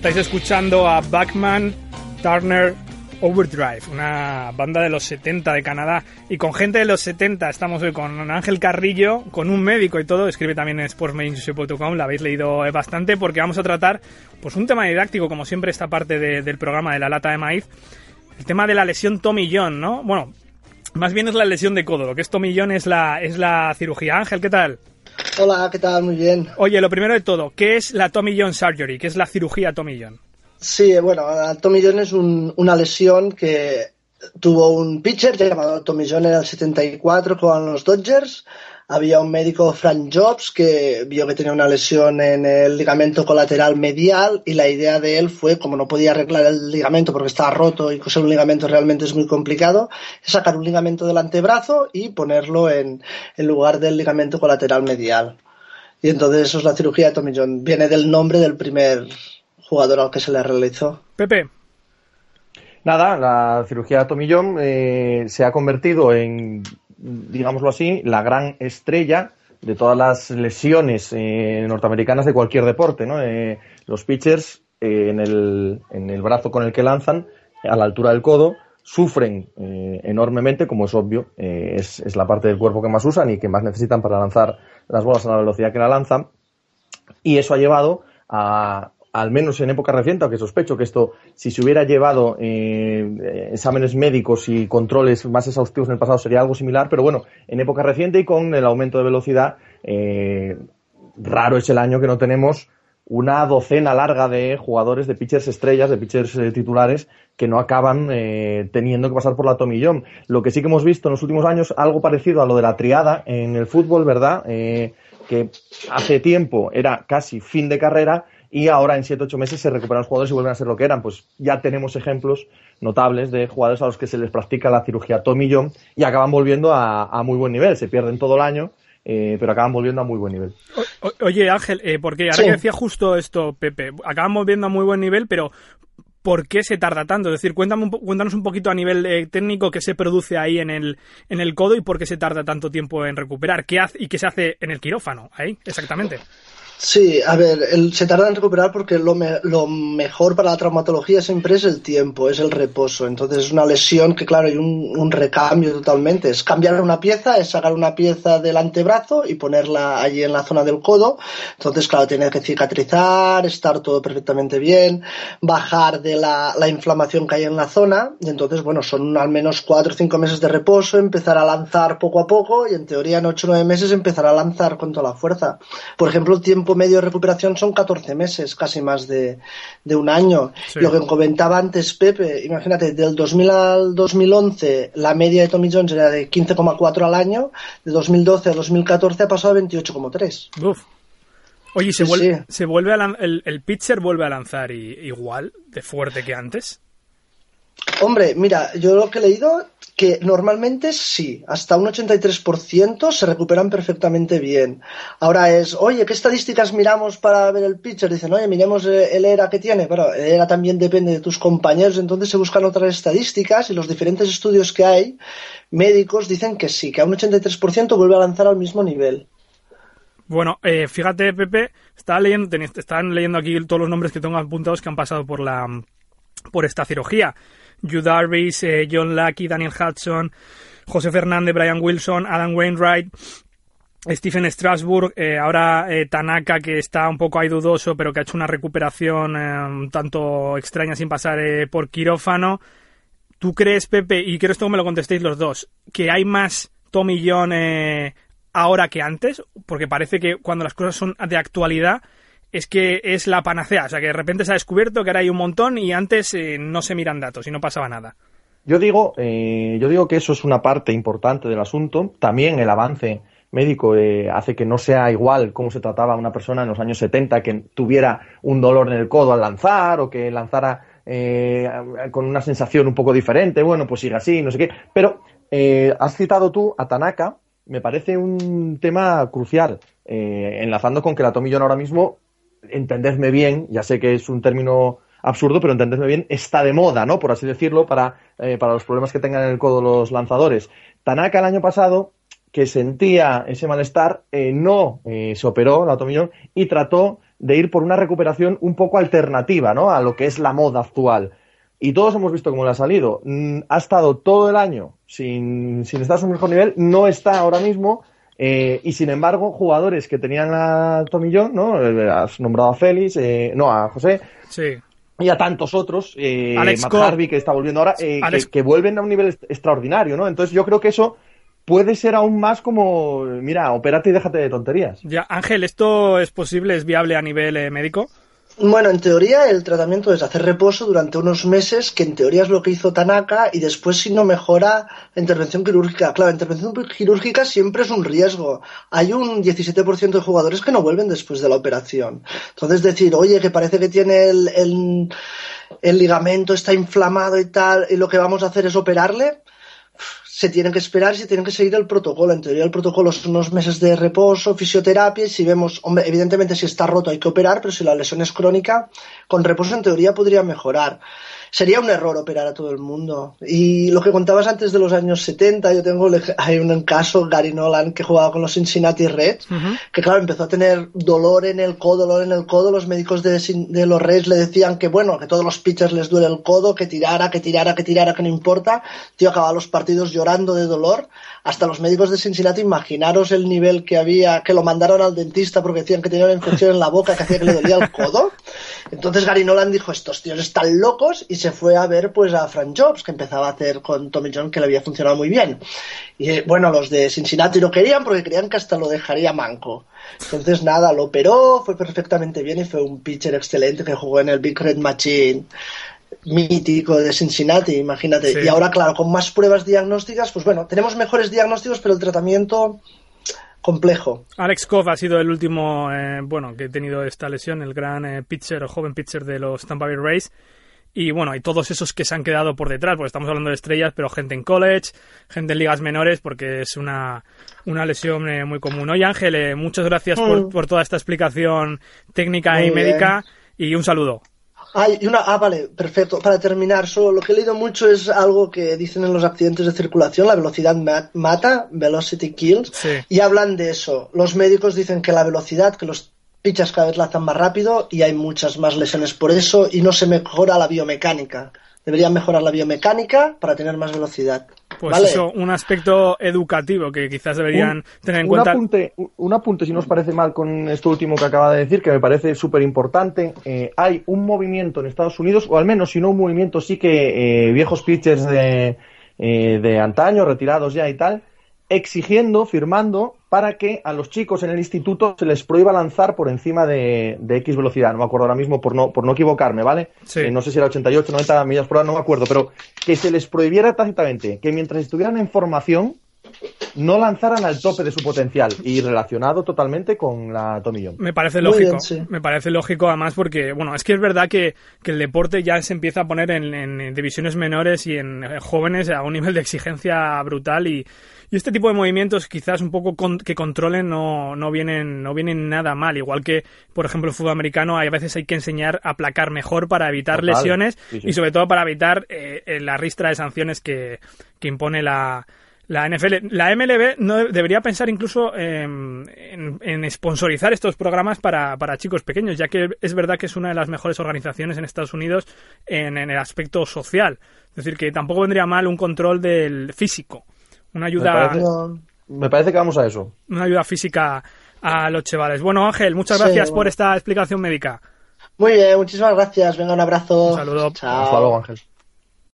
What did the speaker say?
Estáis escuchando a Backman Turner Overdrive, una banda de los 70 de Canadá. Y con gente de los 70 estamos hoy con Ángel Carrillo, con un médico y todo. Escribe también en sportsmedicinshop.com, la habéis leído bastante, porque vamos a tratar pues un tema didáctico, como siempre, esta parte de- del programa de la lata de maíz. El tema de la lesión Tommy John, ¿no? Bueno, más bien es la lesión de codo. Lo que es John es la, es la cirugía. Ángel, ¿qué tal? Hola, ¿qué tal? Muy bien. Oye, lo primero de todo, ¿qué es la Tommy John Surgery? ¿Qué es la cirugía Tommy John? Sí, bueno, Tommy John es un- una lesión que tuvo un pitcher llamado Tommy John en el 74 con los Dodgers. Había un médico, Frank Jobs, que vio que tenía una lesión en el ligamento colateral medial y la idea de él fue, como no podía arreglar el ligamento porque estaba roto y coser un ligamento realmente es muy complicado, sacar un ligamento del antebrazo y ponerlo en, en lugar del ligamento colateral medial. Y entonces eso es la cirugía de Tommy John. Viene del nombre del primer jugador al que se le realizó. Pepe, Nada, la cirugía John eh, se ha convertido en, digámoslo así, la gran estrella de todas las lesiones eh, norteamericanas de cualquier deporte. ¿no? Eh, los pitchers eh, en, el, en el brazo con el que lanzan, a la altura del codo, sufren eh, enormemente, como es obvio, eh, es, es la parte del cuerpo que más usan y que más necesitan para lanzar las bolas a la velocidad que la lanzan. Y eso ha llevado a, al menos en época reciente, aunque sospecho que esto, si se hubiera llevado eh, exámenes médicos y controles más exhaustivos en el pasado, sería algo similar, pero bueno, en época reciente y con el aumento de velocidad, eh, raro es el año que no tenemos una docena larga de jugadores, de pitchers estrellas, de pitchers eh, titulares, que no acaban eh, teniendo que pasar por la tomillón. Lo que sí que hemos visto en los últimos años, algo parecido a lo de la triada en el fútbol, ¿verdad? Eh, que hace tiempo era casi fin de carrera y ahora en 7-8 meses se recuperan los jugadores y vuelven a ser lo que eran. Pues ya tenemos ejemplos notables de jugadores a los que se les practica la cirugía tomillón y acaban volviendo a, a muy buen nivel. Se pierden todo el año, eh, pero acaban volviendo a muy buen nivel. O- oye Ángel, eh, porque ahora Sí. que decía justo esto, Pepe, acabamos viendo a muy buen nivel, pero ¿por qué se tarda tanto? Es decir, cuéntame un cuéntanos un poquito a nivel eh, técnico qué se produce ahí en el, en el codo y por qué se tarda tanto tiempo en recuperar. ¿Qué hace y qué se hace en el quirófano? Ahí, exactamente. Sí, a ver, el- se tarda en recuperar porque lo, me- lo mejor para la traumatología siempre es el tiempo, es el reposo. Entonces es una lesión que, claro, hay un, recambio totalmente. Es cambiar una pieza, es sacar una pieza del antebrazo y ponerla allí en la zona del codo. Entonces, claro, tiene que cicatrizar, estar todo perfectamente bien, bajar de la, la inflamación que hay en la zona. Y entonces, bueno, son al menos cuatro o cinco meses de reposo, empezar a lanzar poco a poco y en teoría en ocho o nueve meses empezar a lanzar con toda la fuerza. Por ejemplo, el tiempo medio de recuperación son 14 meses, casi más de, de un año. Sí. Lo que comentaba antes Pepe, imagínate, del 2000 al 2011 la media de Tommy Jones era de 15,4 al año, de 2012 a 2014 ha pasado a 28,3. Uf. Oye, ¿y ¿se, Sí, vuelve, sí. se vuelve a lan- el, el pitcher vuelve a lanzar i- igual de fuerte que antes? Hombre, mira, yo lo que he leído que normalmente sí, hasta un 83% se recuperan perfectamente bien. Ahora es, oye, ¿qué estadísticas miramos para ver el pitcher? Dicen, oye, miremos el ERA que tiene. Bueno, el ERA también depende de tus compañeros, entonces se buscan otras estadísticas y los diferentes estudios que hay médicos dicen que sí, que a un 83% vuelve a lanzar al mismo nivel. Bueno, eh, fíjate, Pepe, estaba leyendo, estaban leyendo aquí todos los nombres que tengo apuntados que han pasado por la por esta cirugía. Yu Darvish, eh, John Lucky, Daniel Hudson, José Fernández, Brian Wilson, Adam Wainwright, Stephen Strasburg, eh, ahora eh, Tanaka, que está un poco ahí dudoso, pero que ha hecho una recuperación eh, un tanto extraña sin pasar eh, por quirófano. ¿Tú crees, Pepe, y quiero esto me lo contestéis los dos, que hay más Tommy John ahora que antes? Porque parece que cuando las cosas son de actualidad es que es la panacea. O sea, que de repente se ha descubierto que ahora hay un montón y antes eh, no se miran datos y no pasaba nada. Yo digo, eh, yo digo que eso es una parte importante del asunto. También el avance médico eh, hace que no sea igual cómo se trataba una persona en los años 70 que tuviera un dolor en el codo al lanzar o que lanzara eh, con una sensación un poco diferente. Bueno, pues sigue así, no sé qué. Pero has citado tú a Tanaka, me parece un tema crucial, enlazando con que la John ahora mismo, entendedme bien, ya sé que es un término absurdo, pero entendedme bien, está de moda, ¿no? Por así decirlo, para, eh, para los problemas que tengan en el codo los lanzadores. Tanaka el año pasado, que sentía ese malestar, eh, no eh, se operó la John y trató de ir por una recuperación un poco alternativa, ¿no? A lo que es la moda actual. Y todos hemos visto cómo le ha salido. Mm, ha estado todo el año sin, sin estar a su mejor nivel, no está ahora mismo. Eh, y sin embargo, jugadores que tenían a Tomillón, ¿no? Eh, has nombrado a Félix, eh, no, a José. Sí. Y a tantos otros, eh, Alex Matt Cobb. Harvey, que está volviendo ahora, eh, Alex- que, que vuelven a un nivel extraordinario, ¿no? Entonces yo creo que eso puede ser aún más como, mira, opérate y déjate de tonterías. Ya, Ángel, ¿esto es posible, es viable a nivel eh, médico? Bueno, en teoría el tratamiento es hacer reposo durante unos meses, que en teoría es lo que hizo Tanaka, y después si no mejora la intervención quirúrgica. Claro, la intervención quirúrgica siempre es un riesgo. Hay un 17% de jugadores que no vuelven después de la operación. Entonces decir, oye, que parece que tiene el, el, el ligamento está inflamado y tal, y lo que vamos a hacer es operarle, se tienen que esperar y se tienen que seguir el protocolo. En teoría, el protocolo son unos meses de reposo, fisioterapia, si vemos, hombre, evidentemente si está roto hay que operar, pero si la lesión es crónica, con reposo en teoría podría mejorar. Sería un error operar a todo el mundo. Y lo que contabas antes de los años 70, yo tengo, hay un caso, Gary Nolan, que jugaba con los Cincinnati Reds, que claro, empezó a tener dolor en el codo, dolor en el codo, los médicos de, de los Reds le decían que bueno, que todos los pitchers les duele el codo, que tirara, que tirara, que tirara, que no importa. Tío, acababa los partidos llorando de dolor. Hasta los médicos de Cincinnati, imaginaros el nivel que había, que lo mandaron al dentista porque decían que tenía una infección en la boca que hacía que le dolía el codo. Entonces Gary Nolan dijo, estos tíos están locos y se fue a ver pues a Frank Jobs, que empezaba a hacer con Tommy John, que le había funcionado muy bien. Y eh, bueno, los de Cincinnati lo querían porque creían que hasta lo dejaría manco. Entonces nada, lo operó, fue perfectamente bien y fue un pitcher excelente que jugó en el Big Red Machine mítico de Cincinnati, imagínate. Sí. Y ahora, claro, con más pruebas diagnósticas, pues bueno, tenemos mejores diagnósticos, pero el tratamiento complejo. Alex Koff ha sido el último, eh, bueno, que ha tenido esta lesión, el gran eh, pitcher, o joven pitcher de los Tampa Bay Rays. Y bueno, y todos esos que se han quedado por detrás, porque estamos hablando de estrellas, pero gente en college, gente en ligas menores, porque es una, una lesión eh, muy común. Oye Ángel, eh, muchas gracias por, Mm. por toda esta explicación técnica Muy y bien. médica y un saludo. Ay, y una, ah, vale, perfecto. Para terminar, solo lo que he leído mucho es algo que dicen en los accidentes de circulación, la velocidad ma- mata, velocity kills, Sí. y hablan de eso. Los médicos dicen que la velocidad, que los pichas cada vez lanzan más rápido y hay muchas más lesiones por eso y no se mejora la biomecánica. Deberían mejorar la biomecánica para tener más velocidad. Pues ¿Vale? eso, un aspecto educativo que quizás deberían Un- tener en un cuenta. Apunte, un- un apunte, si no os parece mal, con esto último que acaba de decir, que me parece súper importante. Eh, hay un movimiento en Estados Unidos, o al menos, si no un movimiento, sí que eh, viejos pitchers de, eh, de antaño, retirados ya y tal, exigiendo, firmando, para que a los chicos en el instituto se les prohíba lanzar por encima de, de X velocidad. No me acuerdo ahora mismo por no, por no equivocarme, ¿vale? Sí. Eh, no sé si era 88, 90 millas por hora, no me acuerdo, pero que se les prohibiera tácitamente que mientras estuvieran en formación no lanzaran al tope de su potencial y relacionado totalmente con la Tomillón. Me parece lógico. bien, sí. Me parece lógico además porque, bueno, es que es verdad que, que el deporte ya se empieza a poner en, en divisiones menores y en eh, jóvenes a un nivel de exigencia brutal y, y este tipo de movimientos quizás un poco con- que controlen no, no vienen no vienen nada mal. Igual que, por ejemplo, el fútbol americano, hay a veces hay que enseñar a placar mejor para evitar Total. lesiones Sí, sí. y sobre todo para evitar eh, eh, la ristra de sanciones que, que impone la, la NFL, la MLB no de- debería pensar incluso eh, en, en sponsorizar estos programas para, para chicos pequeños, ya que es verdad que es una de las mejores organizaciones en Estados Unidos en, en el aspecto social. Es decir, que tampoco vendría mal un control del físico, una ayuda, Me parece- No. Me parece que vamos a eso. una ayuda física a los chavales. Bueno, Ángel, muchas Sí, gracias por esta explicación médica. Muy bien, muchísimas gracias. Venga, un abrazo. Un saludo. Chao. Hasta luego, Ángel.